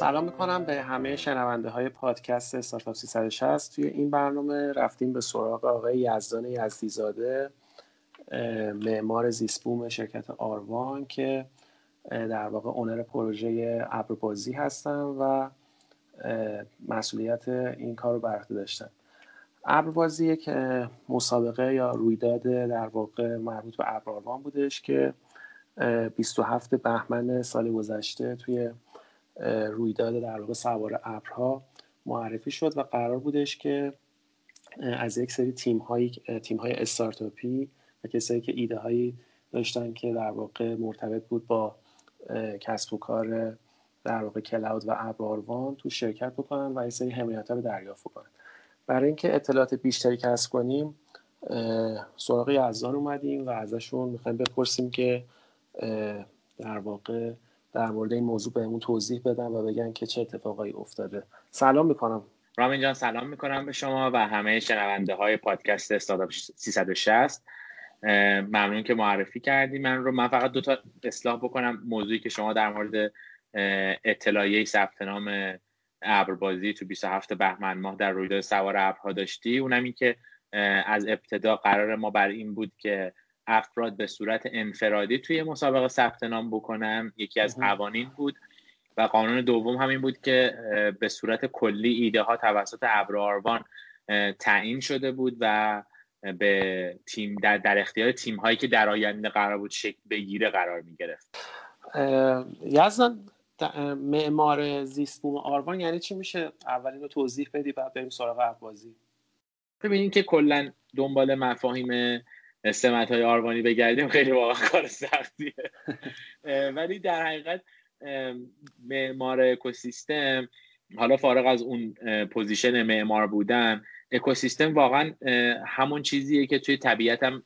سلام می‌کنم به همه شنونده های پادکست استارتاپ 360 توی این برنامه رفتیم به سراغ آقای یزدان یزدیزاده معمار زیسبوم شرکت آروان که در واقع اونر پروژه ابربازی هستن و مسئولیت این کار رو بر عهده داشتن. ابربازی یک مسابقه یا رویداد در واقع مربوط به ابرآروان بودش که 27 بهمن سال گذشته توی رویداد در واقع سوار ابرها معرفی شد و قرار بودش که از یک سری تیم های تیم های استارتاپی و کسایی که ایده هایی داشتن که در واقع مرتبط بود با کسب و کار در واقع کلاود و ابراروان تو شرکت بکنن و این سری حمایت ها رو دریافت بکنن. برای اینکه اطلاعات بیشتری کسب کنیم سراغ یزدان اومدیم و ازشون می‌خوایم بپرسیم که در واقع در مورد این موضوع بهمون توضیح بدن و بگن که چه اتفاقایی افتاده. سلام می‌کنم. رامین جان سلام می‌کنم به شما و همه شنونده های پادکست استارتاپ 360 ممنون که معرفی کردی. من رو من فقط دو تا اصلاح بکنم. موضوعی که شما در مورد اطلاعیه ثبت نام ابربازی تو 27 بهمن ماه در رویداد سوار ابرها داشتی. اونم این که از ابتدا قرار ما بر این بود که افراد به صورت انفرادی توی مسابقه ثبت نام بکنن. یکی از قوانین بود و قانون دوم همین بود که به صورت کلی ایده ها توسط ابر تعیین شده بود و به تیم در, در اختیار تیم هایی که در آینده قرار بود شکل بگیره قرار می گرفت یزدان معمار زیست بوم آروان یعنی چی میشه؟ اولین رو توضیح بدی بعد بریم سراغ بازی ببینید که کلا دنبال مفاهیم سمت های آروانی بگردیم خیلی واقعا کار سختیه. ولی در حقیقت معمار اکوسیستم حالا فارغ از اون position معمار بودن اکوسیستم واقعا همون چیزیه که توی طبیعت هم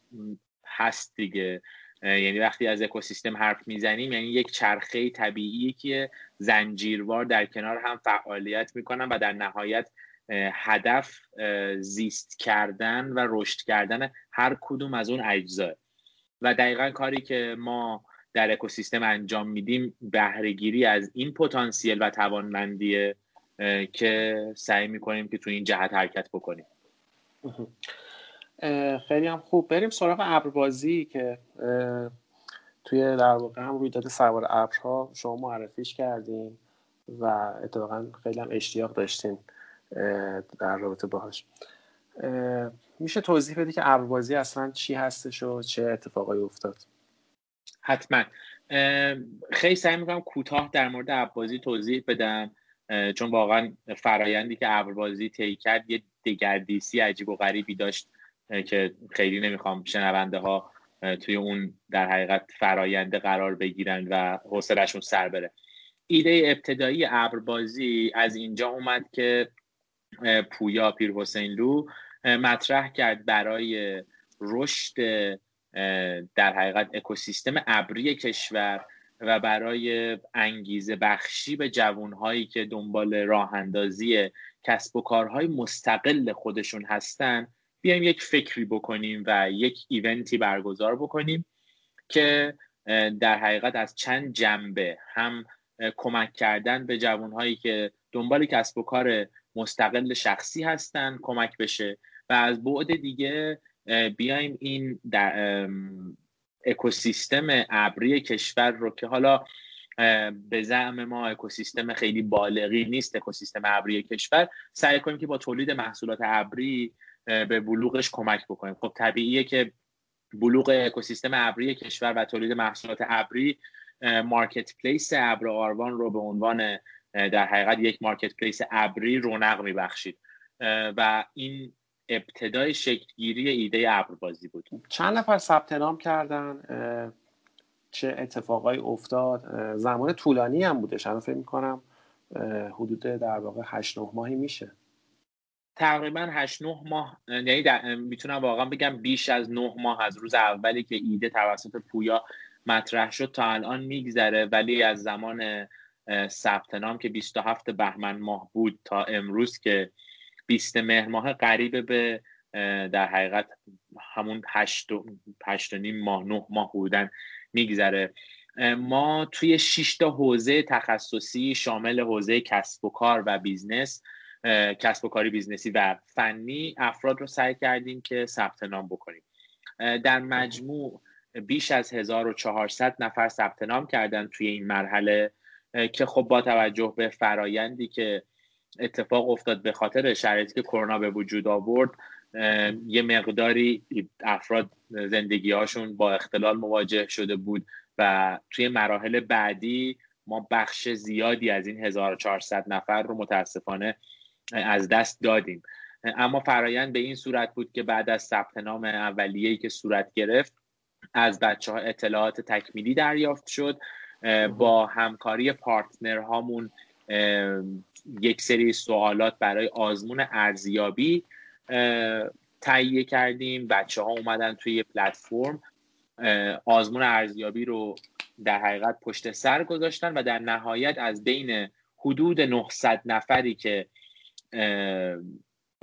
هست دیگه. یعنی وقتی از اکوسیستم حرف می‌زنیم یعنی یک چرخه طبیعی که زنجیروار در کنار هم فعالیت می‌کنن و در نهایت هدف زیست کردن و رشد کردن هر کدوم از اون اجزا. و دقیقا کاری که ما در اکوسیستم انجام میدیم بهرهگیری از این پتانسیل و توانمندیه که سعی می‌کنیم که تو این جهت حرکت بکنیم. خیلی هم خوب. بریم سراغ ابربازی که توی در واقع هم رویداد سوار ابرها شما معرفیش کردیم و اتفاقا خیلی هم اشتیاق داشتیم در رابطه باهاش. میشه توضیح بدی که ابربازی اصلا چی هستش و چه اتفاقایی افتاد؟ حتما. خیلی سعی می‌کنم کوتاه در مورد ابربازی توضیح بدم چون واقعا فرایندی که ابربازی طی کرد یه دگردیسی عجیب و غریبی داشت که خیلی نمی‌خوام شنونده ها توی اون در حقیقت فراینده قرار بگیرن و حوصلهشون سر بره. ایده ابتدایی ابربازی از اینجا اومد که پویا پیر حسین لو مطرح کرد برای رشد در حقیقت اکوسیستم ابری کشور و برای انگیزه بخشی به جوانهایی که دنبال راه اندازی کسب و کارهای مستقل خودشون هستن بیایم یک فکری بکنیم و یک ایونتی برگزار بکنیم که در حقیقت از چند جنبه هم کمک کردن به جوانهایی که دنبال کسب و کار مستقل شخصی هستن کمک بشه. و از بعد دیگه بیایم این اکوسیستم ابری کشور رو که حالا به زعم ما اکوسیستم خیلی بالغی نیست اکوسیستم ابری کشور. سعی کنیم که با تولید محصولات ابری به بلوغش کمک بکنیم. خب طبیعیه که بلوغ اکوسیستم ابری کشور و تولید محصولات ابری مارکت پلیس ابر آروان رو به عنوان در حقیقت یک مارکت پلیس ابری رونق میبخشید. و این ابتدای شکلگیری ایده ابربازی بود. چند نفر ثبت نام کردن؟ چه اتفاقایی افتاد؟ زمان طولانی هم بودش الان فکر می‌کنم حدود در واقع 8 9 ماهی میشه. تقریبا 8 9 ماه یعنی می‌تونم واقعا بگم بیش از 9 ماه از روز اولی که ایده توسط پویا مطرح شد تا الان میگذره ولی از زمان ثبت نام که 27 بهمن ماه بود تا امروز که 20 مهر ماه قریب به در حقیقت همون 8 8 نیم ماه 9 ماه بودن میگذره. ما توی 6 تا حوزه تخصصی شامل حوزه کسب و کار و business کسب و کاری business ی و فنی افراد رو سعی کردیم که ثبت نام بکنیم. در مجموع بیش از 1400 نفر ثبت نام کردن توی این مرحله. که خب با توجه به فرایندی که اتفاق افتاد به خاطر شرایطی که کرونا به وجود آورد یه مقداری افراد زندگی هاشون با اختلال مواجه شده بود و توی مراحل بعدی ما بخش زیادی از این 1400 نفر رو متاسفانه از دست دادیم. اما فرایند به این صورت بود که بعد از ثبت نام اولیه‌ای که صورت گرفت از بچه ها اطلاعات تکمیلی دریافت شد با همکاری پارتنرهامون یک سری سوالات برای آزمون ارزیابی تهیه کردیم. بچه ها اومدن توی پلتفرم آزمون ارزیابی رو در حقیقت پشت سر گذاشتن و در نهایت از بین حدود 900 نفری که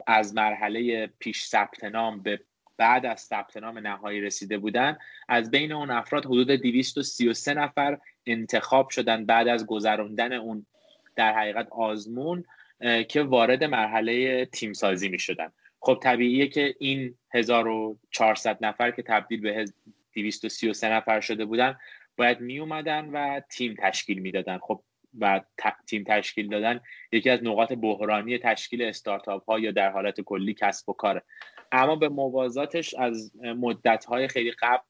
از مرحله پیش ثبت نام به بعد از ثبت نام نهایی رسیده بودن از بین اون افراد حدود 233 نفر انتخاب شدن بعد از گذراندن اون در حقیقت آزمون که وارد مرحله تیم سازی می شدن خب طبیعیه که این 1400 نفر که تبدیل به 233 نفر شده بودن باید می اومدن و تیم تشکیل می‌دادن. خب و تیم تشکیل دادن یکی از نقاط بحرانی تشکیل استارتاپ ها یا در حالت کلی کسب و کاره. اما به موازاتش از مدت های خیلی قبل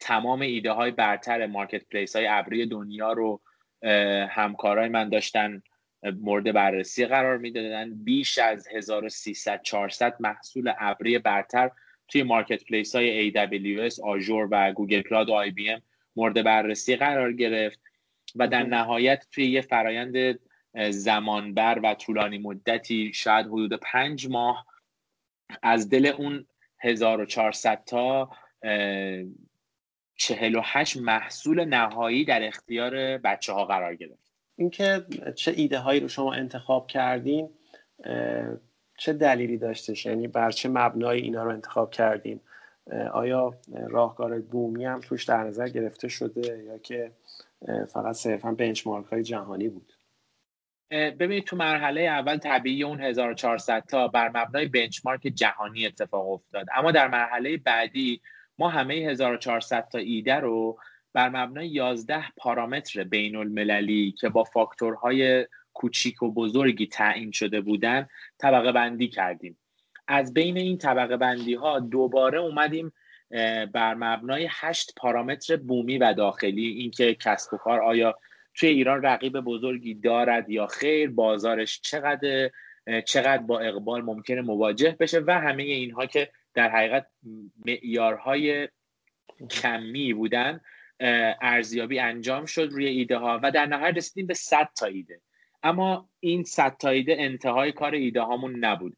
تمام ایده های برتر مارکت پلیس های ابری دنیا رو همکارای من داشتن مورد بررسی قرار می‌دادن. بیش از 1300 400 محصول ابری برتر توی marketplace های AWS، Azure و Google Cloud و ام مورد بررسی قرار گرفت و در نهایت توی یه فرایند زمانبر و طولانی مدتی شاید حدود پنج ماه از دل اون 1400 تا 48 محصول نهایی در اختیار بچه ها قرار گرفت. اینکه چه ایده هایی رو شما انتخاب کردین چه دلیلی داشتش؟ یعنی بر چه مبنای اینا رو انتخاب کردین؟ آیا راهکار بومی هم توش در نظر گرفته شده یا که فقط صرفا بنچمارک های جهانی بود؟ ببینید تو مرحله اول طبیعی اون 1400 تا بر مبنای بنچمارک جهانی اتفاق افتاد. اما در مرحله بعدی ما همه 1400 تا ایده رو بر مبنای 11 پارامتر بین المللی که با فاکتورهای کوچیک و بزرگی تعیین شده بودن طبقه بندی کردیم. از بین این طبقه بندی ها دوباره اومدیم بر مبنای هشت پارامتر بومی و داخلی. اینکه کسب و کار آیا توی ایران رقیب بزرگی دارد یا خیر بازارش چقدر چقدر با اقبال ممکنه مواجه بشه و همه اینها که در حقیقت معیارهای کمی بودن ارزیابی انجام شد روی ایده ها و در نهایت رسیدیم به 100 تا ایده. اما این 100 تا ایده انتهای کار ایده هامون نبود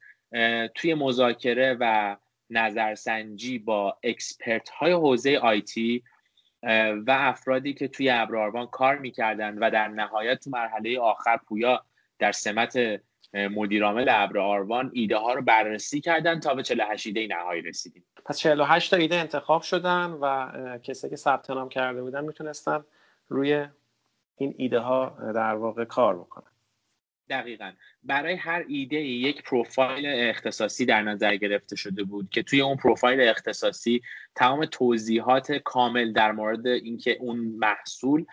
توی مذاکره و نظرسنجی با اکسپرت های حوزه آیتی و افرادی که توی ابراروان کار می‌کردن و در نهایت تو مرحله آخر پویا در سمت مدیرعامل ابر آروان ایده ها رو بررسی کردن تا به 48 ایده نهایی رسیدیم. پس 48 تا ایده انتخاب شدن و کسی که ثبت نام کرده بودن می‌تونستن روی این ایده ها در واقع کار بکنن دقیقا. برای هر ایده یک پروفایل اختصاصی در نظر گرفته شده بود که توی اون پروفایل اختصاصی تمام توضیحات کامل در مورد اینکه اون محصول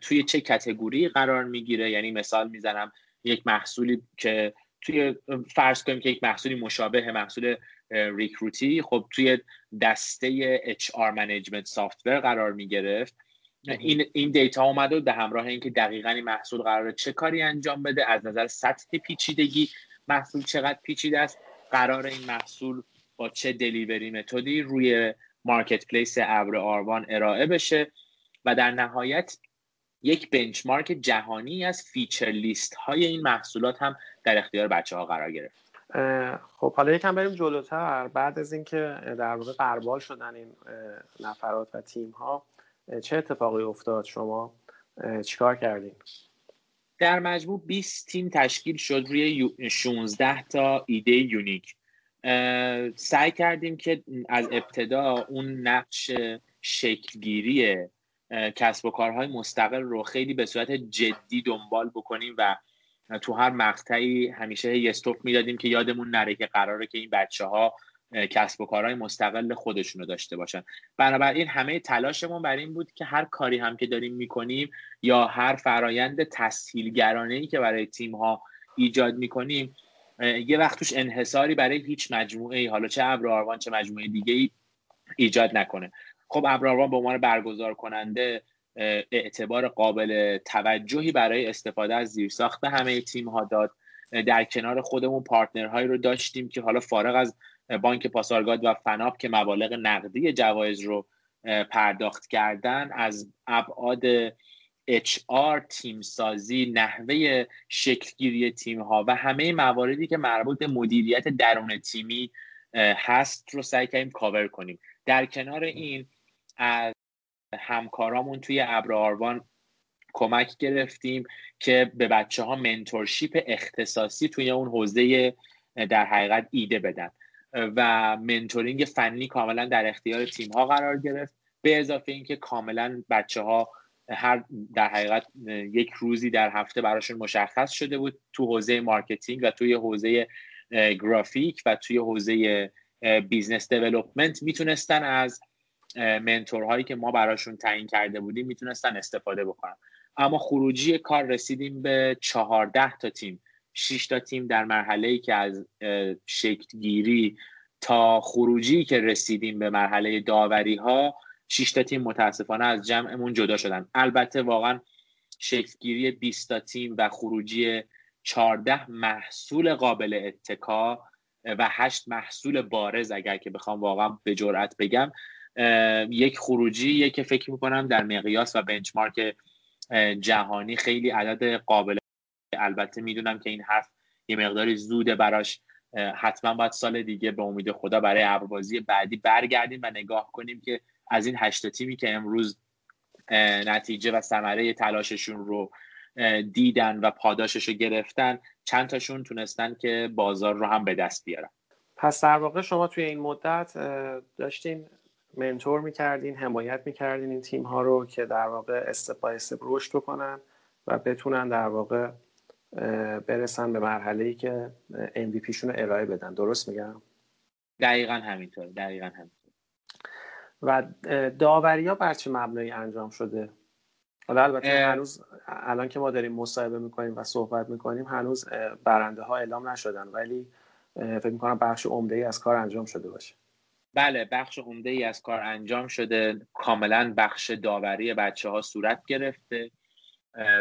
توی چه کتگوری قرار می‌گیره. یعنی مثال می‌زنم یک محصولی که توی فرض کنیم که یک محصولی مشابه محصول recruit ی خب توی دسته HR management software قرار می گرفت. این این data اومد و به همراه اینکه دقیقا این محصول قرار چه کاری انجام بده از نظر سطح پیچیدگی محصول چقدر پیچیده است قرار این محصول با چه delivery method ی روی marketplace ابر آروان ارائه بشه و در نهایت یک benchmark جهانی از feature list های این محصولات هم در اختیار بچه ها قرار گرفت. خب حالا یکم بریم جلوتر. بعد از اینکه در واقع غربال شدن این نفرات و تیم ها چه اتفاقی افتاد؟ شما چیکار کردین؟ در مجموع 20 تیم تشکیل شد روی 16 تا ایده unique. سعی کردیم که از ابتدا اون نقش شکلگیری کسب و کارهای مستقل رو خیلی به صورت جدی دنبال بکنیم و تو هر مقطعی همیشه یه استوپ می‌دادیم که یادمون نره که قراره که این بچه ها کسب و کارهای مستقل خودشون رو داشته باشن. بنابراین همه تلاشمون بر این بود که هر کاری هم که داریم می‌کنیم یا هر فرایند تسهیلگرانه ای که برای تیم ها ایجاد می‌کنیم یه وقت توش انحصاری برای هیچ مجموعه ای حالا چه ابر چه مجموعه دیگه ای ایجاد نکنه. خب ابر به عنوان برگزار کننده اعتبار قابل توجهی برای استفاده از زیرساخت همه تیم ها داد در کنار خودمون پارتنرهایی رو داشتیم که حالا فارغ از بانک پاسارگاد و فناپ که مبالغ نقدی جوایز رو پرداخت کردن از ابعاد HR تیم سازی نحوه شکلگیری تیم ها و همه مواردی که مربوط به مدیریت درون تیمی هست رو سعی کردیم کاور کنیم. در کنار این از همکارامون توی ابر آروان کمک گرفتیم که به بچه ها mentorship اختصاصی توی اون حوزه در حقیقت ایده بدن. و mentoring فنی کاملا در اختیار تیم ها قرار گرفت. به اضافه اینکه کاملا بچه ها هر در حقیقت یک روزی در هفته براشون مشخص شده بود تو حوزه marketing و توی حوزه گرافیک و توی حوزه business development می‌تونستن از mentor هایی که ما براشون تعیین کرده بودیم می‌تونستن استفاده بکنن. اما خروجی کار رسیدیم به چهارده تا تیم. 6 تا تیم در مرحله ای که از شکلگیری تا خروجی که رسیدیم به مرحله داوری ها 6 تا تیم متاسفانه از جمعمون جدا شدن. البته واقعا شکلگیری 20 تا تیم و خروجی 14 محصول قابل اتکا و 8 محصول بارز اگر که بخوام واقعا به جرأت بگم یک خروجی که فکر می‌کنم در مقیاس و بنچمارک جهانی خیلی عدد قابل البته می‌دونم که این حرف یه مقداری زوده براش. حتما باید سال دیگه به امید خدا برای ابربازی بعدی برگردیم و نگاه کنیم که از این هشت تیمی که امروز نتیجه و ثمره تلاششون رو دیدن و پاداشش رو گرفتن چند تاشون تونستن که بازار رو هم به دست بیارن. پس در واقع شما توی این مدت داشتین منتور می‌کردین حمایت می‌کردین این تیم ها رو که در واقع استپ رشد بکنن و بتونن در واقع برسن به مرحله ای که MVP شون رو ارائه بدن. درست میگم؟ دقیقا همینطور دقیقا همینطور. و داوری ها بر چه مبنایی انجام شده؟ حالا البته هنوز الان که ما داریم مصاحبه می‌کنیم و صحبت می‌کنیم هنوز برنده ها اعلام نشدن ولی فکر می‌کنم بخش عمده ای از کار انجام شده باشه. بله بخش عمده ای از کار انجام شده. کاملا بخش داوری بچه ها صورت گرفته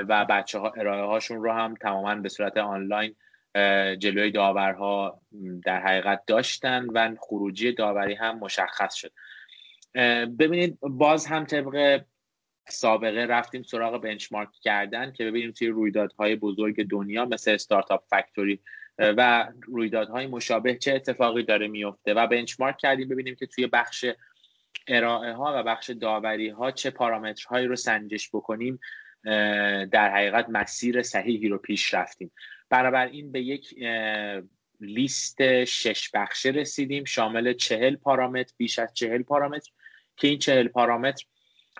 و بچه ها ارائه هاشون رو هم تماما به صورت آنلاین جلوی داورها در حقیقت داشتن و خروجی داوری هم مشخص شد. ببینید باز هم طبق سابقه رفتیم سراغ بنچمارک کردن که ببینیم توی رویدادهای بزرگ دنیا مثل استارتاپ فکتوری و رویدادهای مشابه چه اتفاقی داره میفته و بنچمارک کردیم ببینیم که توی بخش ارائه ها و بخش داوری ها چه پارامترهایی رو سنجش بکنیم در حقیقت مسیر صحیحی رو پیش رفتیم. بنابراین به یک لیست شش بخشه رسیدیم. شامل چهل پارامتر بیش از چهل پارامتر که این چهل پارامتر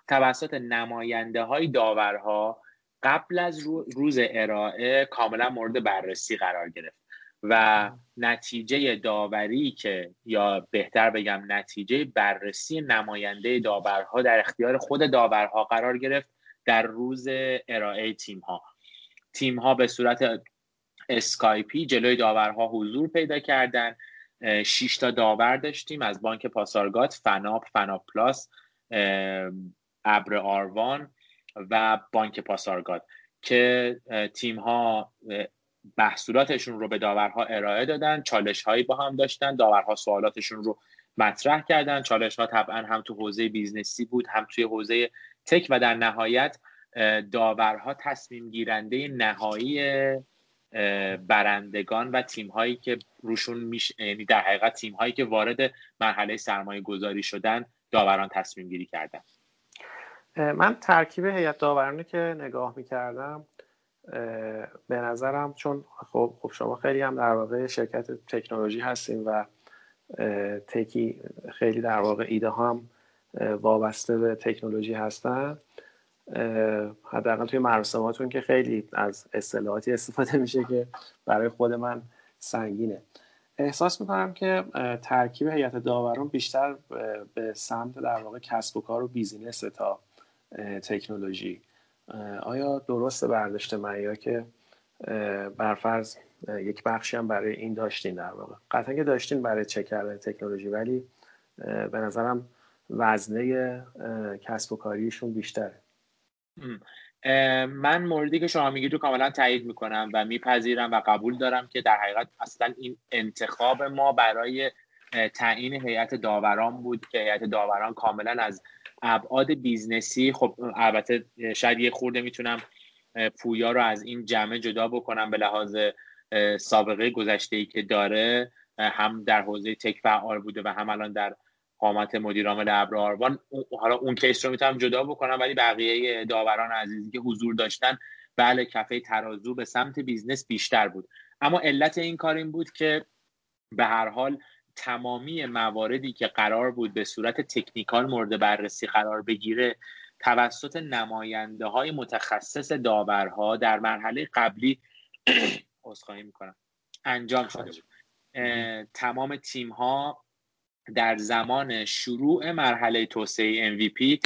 توسط نماینده های داورها قبل از روز ارائه کاملا مورد بررسی قرار گرفت. و نتیجه داوری که یا بهتر بگم نتیجه بررسی نماینده داورها در اختیار خود داورها قرار گرفت در روز ارائه تیم ها تیم ها به صورت اسکایپی جلوی داورها حضور پیدا کردن. 6 تا داور داشتیم از بانک پاسارگاد فناپ فناپ پلاس ابر آروان و بانک پاسارگاد که تیم ها محصولاتشون رو به داورها ارائه دادن چالش هایی با هم داشتن داورها سوالاتشون رو مطرح کردن. چالش ها طبعا هم تو حوزه business ی بود هم توی حوزه تک و در نهایت داورها تصمیم گیرنده نهایی برندگان و تیم هایی که روشون میش... یعنی در حقیقت تیم هایی که وارد مرحله سرمایه گذاری شدن داوران تصمیم گیری کردن. من ترکیب هیئت داورانه که نگاه می‌کردم به نظرم چون خب, خب شما خیلی هم در واقع شرکت تکنولوژی هستیم و تکی خیلی در واقع ایده هم وابسته به تکنولوژی هستن. حداقل توی مراسماتون که خیلی از اصطلاحاتی استفاده میشه که برای خود من سنگینه. احساس می‌کنم که ترکیب هیئت داوران بیشتر به سمت در واقع کسب و کار و بیزینس تا تکنولوژی. آیا درست برداشت من یا که برفرض یک بخشی هم برای این داشتین در واقع؟ قطعا که داشتین برای چک کردن تکنولوژی ولی به نظرم وزنه کسب و کاریشون بیشتره. من موردی که شما میگید رو کاملا تایید می‌کنم و میپذیرم و قبول دارم که در حقیقت اصلا این انتخاب ما برای تعیین هیئت داوران بود که هیئت داوران کاملا از ابعاد business ی. خب البته شاید یه خورده می‌تونم پویا رو از این جمع جدا بکنم به لحاظ سابقه گذشته ای که داره. هم در حوزه tech فعال بوده و هم الان در قامت مدیرعامل ابر آروان. حالا اون case رو می‌تونم جدا بکنم ولی بقیه داوران عزیزی که حضور داشتن بله کفه ترازو به سمت business بیشتر بود. اما علت این کار این بود که به هر حال تمامی مواردی که قرار بود به صورت technical مورد بررسی قرار بگیره توسط نماینده های متخصص داورها در مرحله قبلی عذرخواهی می‌کنم. انجام شده بود. تمام تیم ها در زمان شروع مرحله توسعه MVP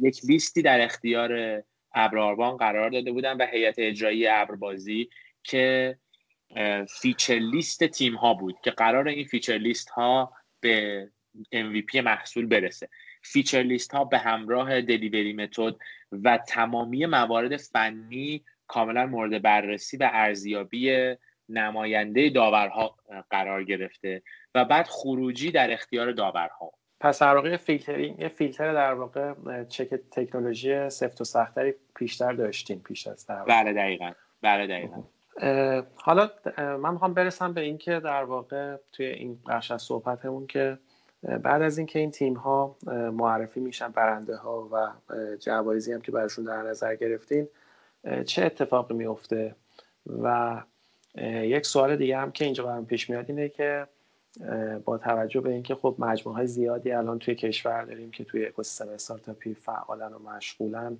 یک لیستی در اختیار ابر آروان قرار داده بودن و هیئت اجرایی ابربازی که feature list تیم ها بود که قرار این feature list ها به MVP محصول برسه. feature list ها به همراه delivery method و تمامی موارد فنی کاملا مورد بررسی و ارزیابی نماینده داورها قرار گرفته و بعد خروجی در اختیار داورها. پس در واقع فیلترینگ یه فیلتر در واقع چک تکنولوژی سفت و سخت‌تری پیشتر داشتین پیش از در بله دقیقا. بله دقیقا. حالا من می‌خوام برسم به اینکه در واقع توی این بخش از صحبتمون که بعد از اینکه این تیم ها معرفی میشن برنده ها و جوایزی هم که براشون در نظر گرفتین چه اتفاقی میفته و یک سوال دیگه هم که اینجا برام پیش میاد اینه که با توجه به اینکه خب مجموعه های زیادی الان توی کشور داریم که توی اکوسیستم استارتاپی فعالن و مشغولن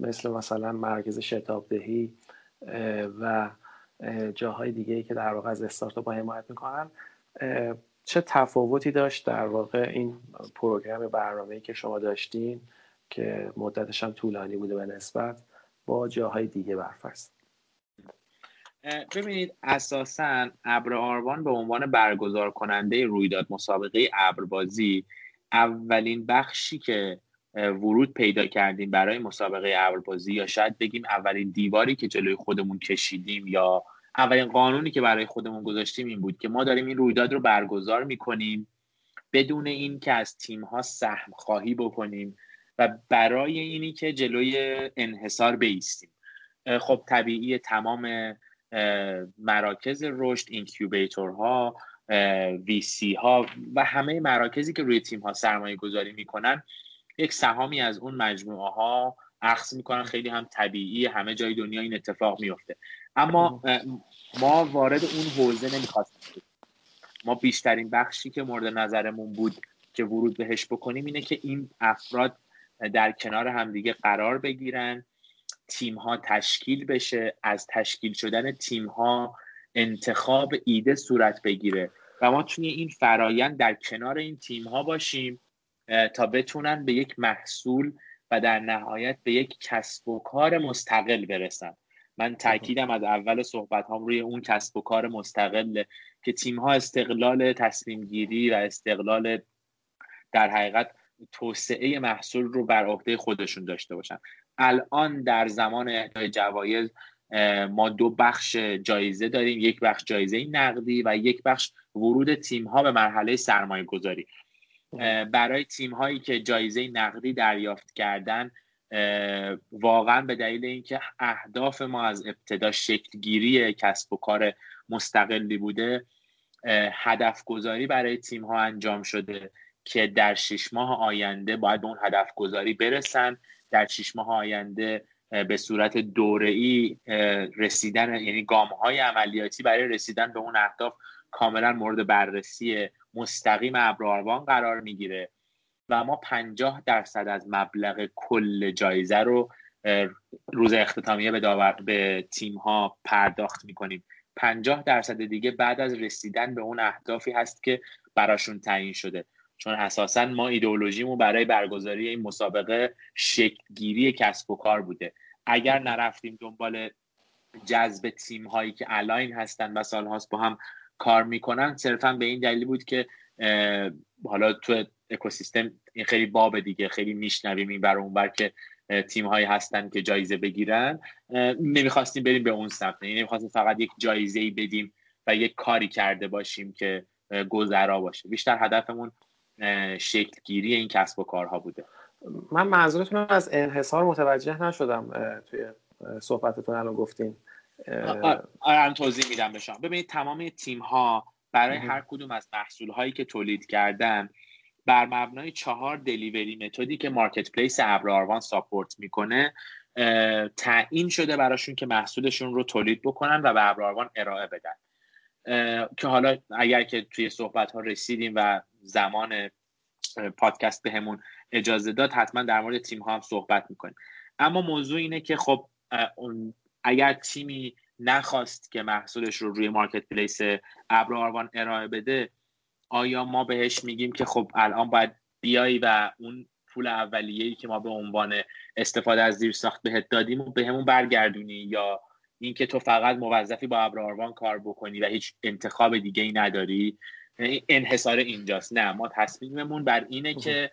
مثل مثلا مرکز شتابدهی و جاهای دیگه که در واقع از استارتاپ حمایت می‌کنن. چه تفاوتی داشت در واقع این پروگرام برنامه‌ای که شما داشتین که مدتش هم طولانی بوده به نسبت با جاهای دیگه برفرض؟ ببینید اساسا ابر آروان به عنوان برگزار کننده رویداد مسابقه ابربازی اولین بخشی که ورود پیدا کردیم برای مسابقه ابربازی یا شاید بگیم اولین دیواری که جلوی خودمون کشیدیم یا اولین قانونی که برای خودمون گذاشتیم این بود که ما داریم این رویداد رو برگزار می‌کنیم بدون این که از تیم ها سهم خواهی بکنیم و برای اینی که جلوی انحصار بیستیم. خب طبیعی تمام مراکز رشد اینکیوبیتورها وی سی ها و همه مراکزی که روی تیم ها سرمایه گذاری می‌کنن یک سهامی از اون مجموعه ها اخذ می‌کنن خیلی هم طبیعی همه جای دنیا این اتفاق میفته اما ما وارد اون حوزه نمی‌خواستیم ما بیشترین بخشی که مورد نظرمون بود که ورود بهش بکنیم اینه که این افراد در کنار همدیگه قرار بگیرن تیم ها تشکیل بشه از تشکیل شدن تیم ها انتخاب ایده صورت بگیره. و ما توی این فرایند در کنار این تیم ها باشیم تا بتونن به یک محصول و در نهایت به یک کسب و کار مستقل برسن. من تاکیدم از اول صحبت هم روی اون کسب و کار مستقل که تیم ها استقلال تصمیم گیری و استقلال در حقیقت توسعه محصول رو بر عهده خودشون داشته باشن. الان در زمان اهدای جوایز ما دو بخش جایزه داریم. یک بخش جایزه نقدی و یک بخش ورود تیم ها به مرحله سرمایه گذاری برای تیم هایی که جایزه نقدی دریافت کردن واقعا به دلیل اینکه اهداف ما از ابتدا شکلگیری کسب و کار مستقلی بوده هدف گذاری برای تیم ها انجام شده که در شش ماه آینده باید به اون هدف گذاری برسن. در شش ماه آینده به صورت ای رسیدن یعنی گام های عملیاتی برای رسیدن به اون اهداف کاملا مورد بررسی مستقیم ابراروان قرار می‌گیره و ما پنجاه درصد از مبلغ کل جایزه رو روز اختتامیه به, داور... به تیم ها پرداخت می‌کنیم. پنجاه درصد دیگه بعد از رسیدن به اون اهدافی هست که براشون تعیین شده. چون اساسا ما ایدئولوژیمون برای برگزاری این مسابقه شکلگیری کسب و کار بوده. اگر نرفتیم دنبال جذب تیم هایی که الاین هستن و سالهاست با هم کار می‌کنن. صرفا به این دلیل بود که حالا تو اکوسیستم این خیلی باب دیگه خیلی میشنویم این بر اون بر که تیم هایی هستن که جایزه بگیرن. نمی‌خواستیم بریم به اون سمت. یعنی نمی‌خواستیم فقط یک جایزه ای بدیم و یک کاری کرده باشیم که گذرا باشه. بیشتر هدفمون شکلگیری این کسب و کارها بوده. من منظورتون از انحصار متوجه نشدم توی صحبتتون الان گفتین. آره توضیح میدم به شما. ببینید تمام تیم ها برای هر کدوم از محصول هایی که تولید کردن بر مبنای چهار دلیوری متدی که مارکت پلیس ابر ساپورت می‌کنه تعیین شده براشون که محصولشون رو تولید بکنن و به ابر ارائه بدن. که حالا اگر که توی صحبت ها رسیدیم و زمان پادکست بهمون اجازه داد حتما در مورد تیم ها هم صحبت می‌کنیم. اما موضوع اینه که خب اگر تیمی نخواست که محصولش رو روی مارکت پلیس ابر آروان ارائه بده آیا ما بهش میگیم که خب الان باید بیای و اون پول اولیه‌ای که ما به عنوان استفاده از زیر ساخت بهت دادیم و بهمون برگردونی؟ یا اینکه تو فقط موظفی با ابر کار بکنی و هیچ انتخاب دیگه ای نداری؟ انحصار اینجاست. نه ما تصمیممون بر اینه که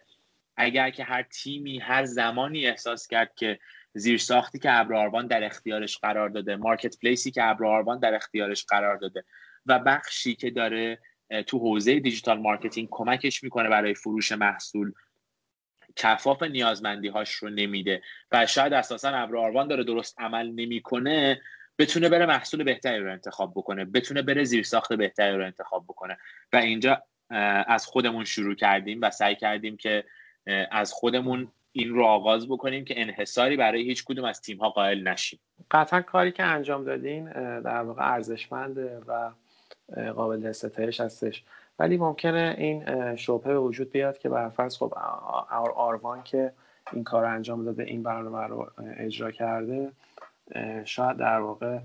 اگر که هر تیمی هر زمانی احساس کرد که زیر ساختی که ابر در اختیارش قرار داده marketplace ی که ابر در اختیارش قرار داده و بخشی که داره تو حوزه digital marketing کمکش می‌کنه برای فروش محصول کفاف نیازمندی هاش رو نمیده و شاید اساسا ابر داره درست عمل نمی‌کنه بتونه بره محصول بهتری رو انتخاب بکنه بتونه بره زیر ساخت بهتری رو انتخاب بکنه. و اینجا از خودمون شروع کردیم و سعی کردیم که از خودمون این رو آغاز بکنیم که انحصاری برای هیچ کدوم از تیم ها قائل نشیم. قطعا کاری که انجام دادین در واقع ارزشمنده و قابل ستایش هستش. ولی ممکنه این شبهه به وجود بیاد که برفرض خب آروان که این کار انجام داده این برنامه رو اجرا کرده شاید در واقع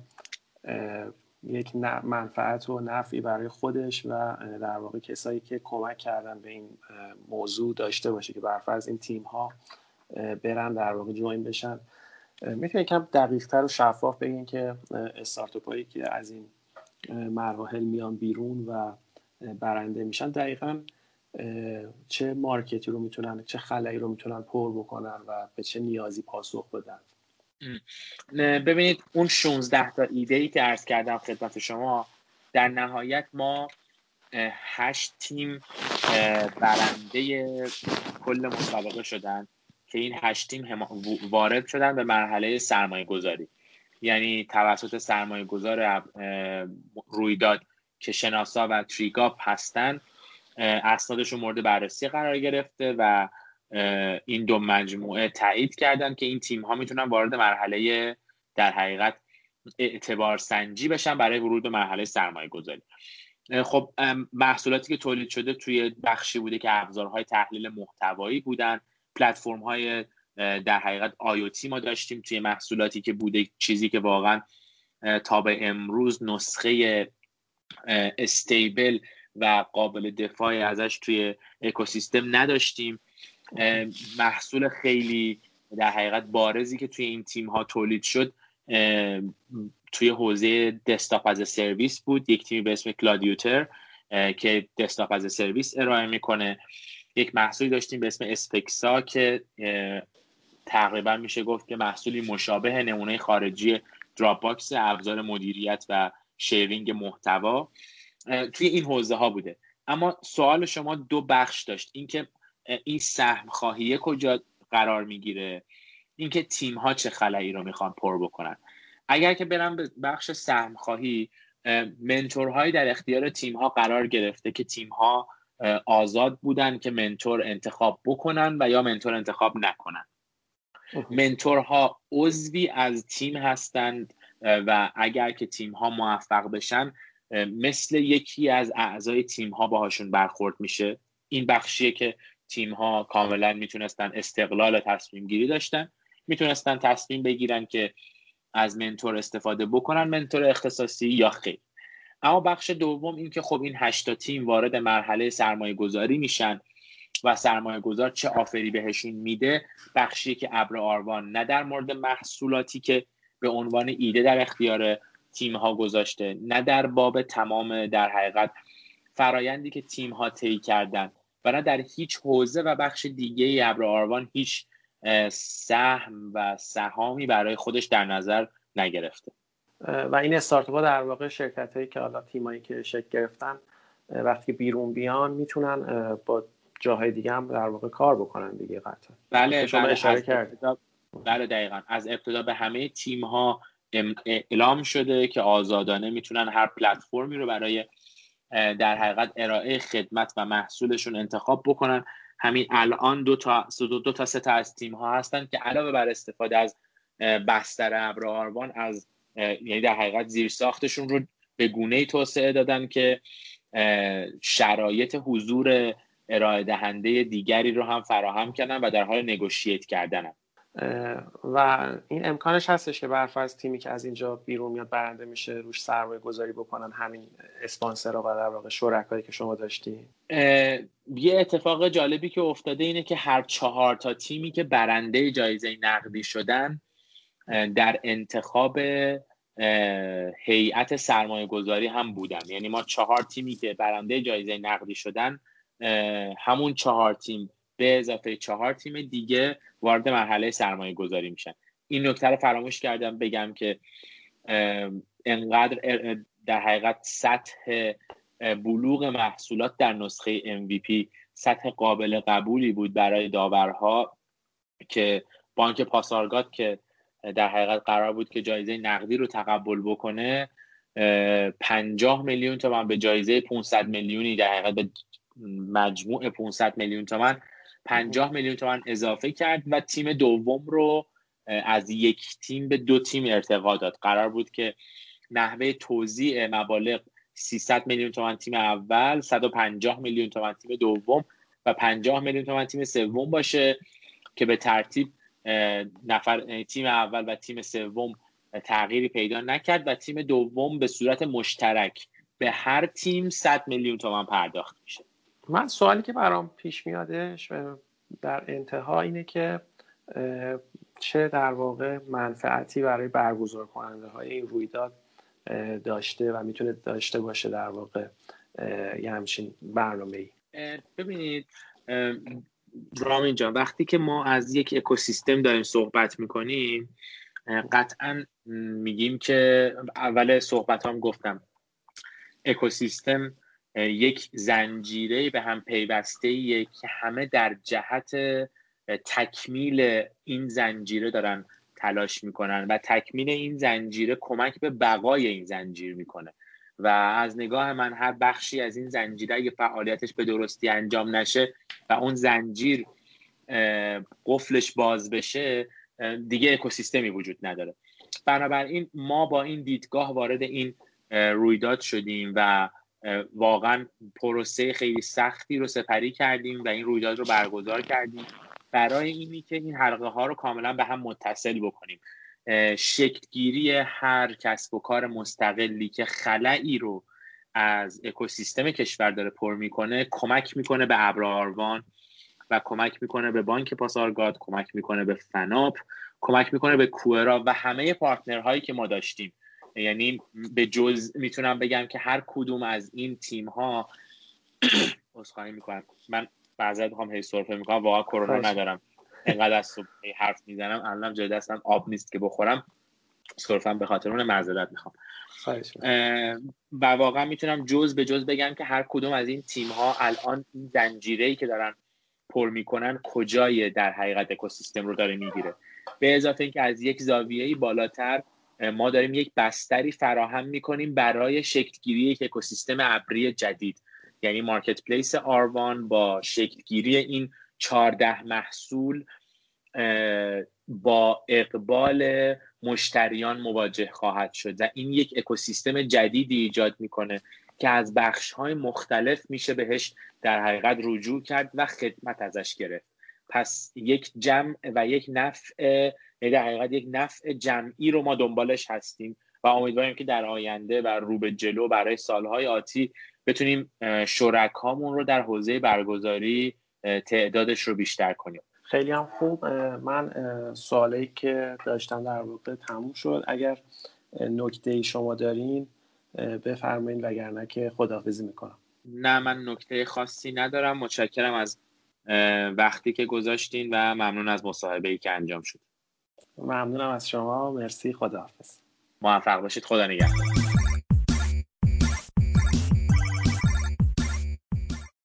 یک منفعت و نفعی برای خودش و در واقع کسایی که کمک کردن به این موضوع داشته باشه که برفرض این تیم ها برن در واقع جوین بشن. می‌تونی یکم دقیق تر و شفاف بگین که استارتاپ هایی که از این مراحل میان بیرون و برنده میشن دقیقا چه مارکتی رو می‌تونن چه خلایی رو می‌تونن پر بکنن و به چه نیازی پاسخ بدن. ببینید اون 16 تا ایده ای که عرض کردم خدمت شما در نهایت ما هشت تیم برنده کل مسابقه شدن که این هشت تیم وارد شدن به مرحله سرمایه گذاری یعنی توسط سرمایه گذار رویداد که شناسا و تریگاپ هستن اسنادشون مورد بررسی قرار گرفته و این دو مجموعه تایید کردن که این تیم ها می‌تونن وارد مرحله در حقیقت اعتبار سنجی بشن برای ورود به مرحله سرمایه گذاری خب محصولاتی که تولید شده توی بخشی بوده که ابزارهای تحلیل محتوایی بودن. پلتفرم های در حقیقت آیوتی ما داشتیم توی محصولاتی که بوده چیزی که واقعا تا به امروز نسخه استیبل و قابل دفاع ازش توی اکوسیستم نداشتیم. محصول خیلی در حقیقت بارزی که توی این تیم ها تولید شد توی حوزه دسکتاپ از سرویس بود. یک تیمی به اسم کلادیوتر که desktop as a service ارائه می‌کنه. یک محصولی داشتیم به اسم اسپکسا که تقریبا میشه گفت که محصولی مشابه نمونه خارجی Dropbox ابزار مدیریت و sharing محتوا توی این حوزه ها بوده. اما سوال شما دو بخش داشت. اینکه این سهم خواهیه کجا قرار می‌گیره؟ اینکه تیم ها چه خلایی رو می‌خوان پر بکنن. اگر که برم به بخش سهم خواهی منتورهایی در اختیار تیم ها قرار گرفته که تیم ها آزاد بودن که منتور انتخاب بکنن و یا منتور انتخاب نکنن. منتورها عضوی از تیم هستند و اگر که تیم ها موفق بشن مثل یکی از اعضای تیم ها باهاشون برخورد میشه. این بخشیه که تیم ها کاملا می‌تونستن استقلال تصمیم گیری داشتن. می‌تونستن تصمیم بگیرن که از منتور استفاده بکنن منتور اختصاصی یا خیر. اما بخش دوم این که خب این هشتا تیم وارد مرحله سرمایه گذاری میشن و سرمایه گذار چه آفری بهشون میده بخشی که ابر آروان نه در مورد محصولاتی که به عنوان ایده در اختیار تیم ها گذاشته نه در باب تمام در حقیقت فرایندی که تیم ها طی کردن. و نه در هیچ حوزه و بخش دیگه ابر آروان هیچ سهم و سهامی برای خودش در نظر نگرفته. و این استارتاپ در واقع شرکت هایی که حالا تیمایی که شکل گرفتن وقتی بیرون بیان می‌تونن با جاهای دیگه هم در واقع کار بکنن دیگه قطعا. بله شما بله اشاره کردید بله دقیقا. از ابتدا به همه تیم ها اعلام شده که آزادانه می‌تونن هر پلتفرمی رو برای در حقیقت ارائه خدمت و محصولشون انتخاب بکنن. همین الان دو تا دو, دو تا سه تا از تیم ها هستن که علاوه بر استفاده از بستر ابر از یعنی در حقیقت زیر ساختشون رو به گونه توسعه دادن که شرایط حضور ارائه دیگری رو هم فراهم کردن و در حال نگوشیت کردن و این امکانش هستش که برفرض تیمی که از اینجا بیرون میاد برنده میشه روش سرمایه گذاری بکنن. همین اسپانسر و در واقع شرکایی که شما داشتی یه اتفاق جالبی که افتاده اینه که هر چهار تا تیمی که برنده جایزه نقدی شدن در انتخاب هیئت سرمایه گذاری هم بودن. یعنی ما چهار تیمی که برنده جایزه نقدی شدن همون چهار تیم به اضافه چهار تیم دیگه وارد مرحله سرمایه گذاری میشن. این نکته رو فراموش کردم بگم که انقدر در حقیقت سطح بلوغ محصولات در نسخه MVP سطح قابل قبولی بود برای داورها که بانک پاسارگاد که در حقیقت قرار بود که جایزه نقدی رو تقبل بکنه پنجاه میلیون تومن به جایزه 500 میلیونی در حقیقت به مجموع 500 میلیون تومن 50 میلیون تومن اضافه کرد و تیم دوم رو از یک تیم به دو تیم ارتقا داد. قرار بود که نحوه توزیع مبالغ 300 میلیون تومن تیم اول 150 میلیون تومن تیم دوم و 50 میلیون تومن تیم سوم باشه که به ترتیب نفر تیم اول و تیم سوم تغییری پیدا نکرد و تیم دوم به صورت مشترک به هر تیم 100 میلیون تومن پرداخت میشه من سوالی که برام پیش میادش در انتها اینه که چه در واقع منفعتی برای برگزار کننده های این رویداد داشته و می‌تونه داشته باشه در واقع یه همچین برنامه ای ببینید رامین جان وقتی که ما از یک اکوسیستم داریم صحبت می‌کنیم قطعا میگیم که اول صحبت هم گفتم اکوسیستم یک زنجیره به هم پیوسته که همه در جهت تکمیل این زنجیره دارن تلاش می‌کنن و تکمیل این زنجیره کمک به بقای این زنجیر می‌کنه. و از نگاه من هر بخشی از این زنجیره اگه فعالیتش به درستی انجام نشه و اون زنجیر قفلش باز بشه دیگه اکوسیستمی وجود نداره. بنابراین ما با این دیدگاه وارد این رویداد شدیم و واقعا پروسه خیلی سختی رو سپری کردیم و این رویداد رو برگزار کردیم. برای اینی که این حلقه ها رو کاملا به هم متصل بکنیم. شکلگیری هر کسب و کار مستقلی که خلایی رو از اکوسیستم کشور داره پر می‌کنه کمک می‌کنه به ابراروان و کمک می‌کنه به بانک پاسارگاد کمک می‌کنه به فناپ کمک می‌کنه به کوئرا و همه پارتنرهایی که ما داشتیم. یعنی به جز می‌تونم بگم که هر کدوم از این تیم ها عذرخواهی می‌کنم. من بعضی هم هی سرفه می‌کنم. واقعا کرونا ندارم. انقدر از صبح حرف می‌زنم. الان جای دستم آب نیست که بخورم. سرفم به خاطر اون معذرت می‌خوام. و واقعا می‌تونم جز به جز بگم که هر کدوم از این تیم ها الان این زنجیره که دارن پر می‌کنن کجای در حقیقت اکوسیستم رو داره می‌گیره. به اضافه اینکه از یک زاویه بالاتر ما داریم یک بستری فراهم می‌کنیم برای شکلگیری یک اکوسیستم ابری جدید. یعنی مارکت پلیس آروان با شکلگیری این چهارده محصول با اقبال مشتریان مواجه خواهد شد و این یک اکوسیستم جدیدی ایجاد می‌کنه که از بخش های مختلف میشه بهش در حقیقت رجوع کرد و خدمت ازش گرفت. پس یک جمع و یک نفع یعنی در حقیقت یک نفع جمعی رو ما دنبالش هستیم و امیدواریم که در آینده و رو به جلو برای سالهای آتی بتونیم شرکامون رو در حوزه برگزاری تعدادش رو بیشتر کنیم. خیلی هم خوب. من سوالی که داشتم در واقع تموم شد. اگر نکته شما دارین بفرمایید وگرنه که خداحافظی می‌کنم. نه من نکته خاصی ندارم. متشکرم از وقتی که گذاشتین و ممنون از مصاحبه ای که انجام شد. ممنونم از شما. مرسی. خداحافظ. موفق باشید. خدا نگهدار.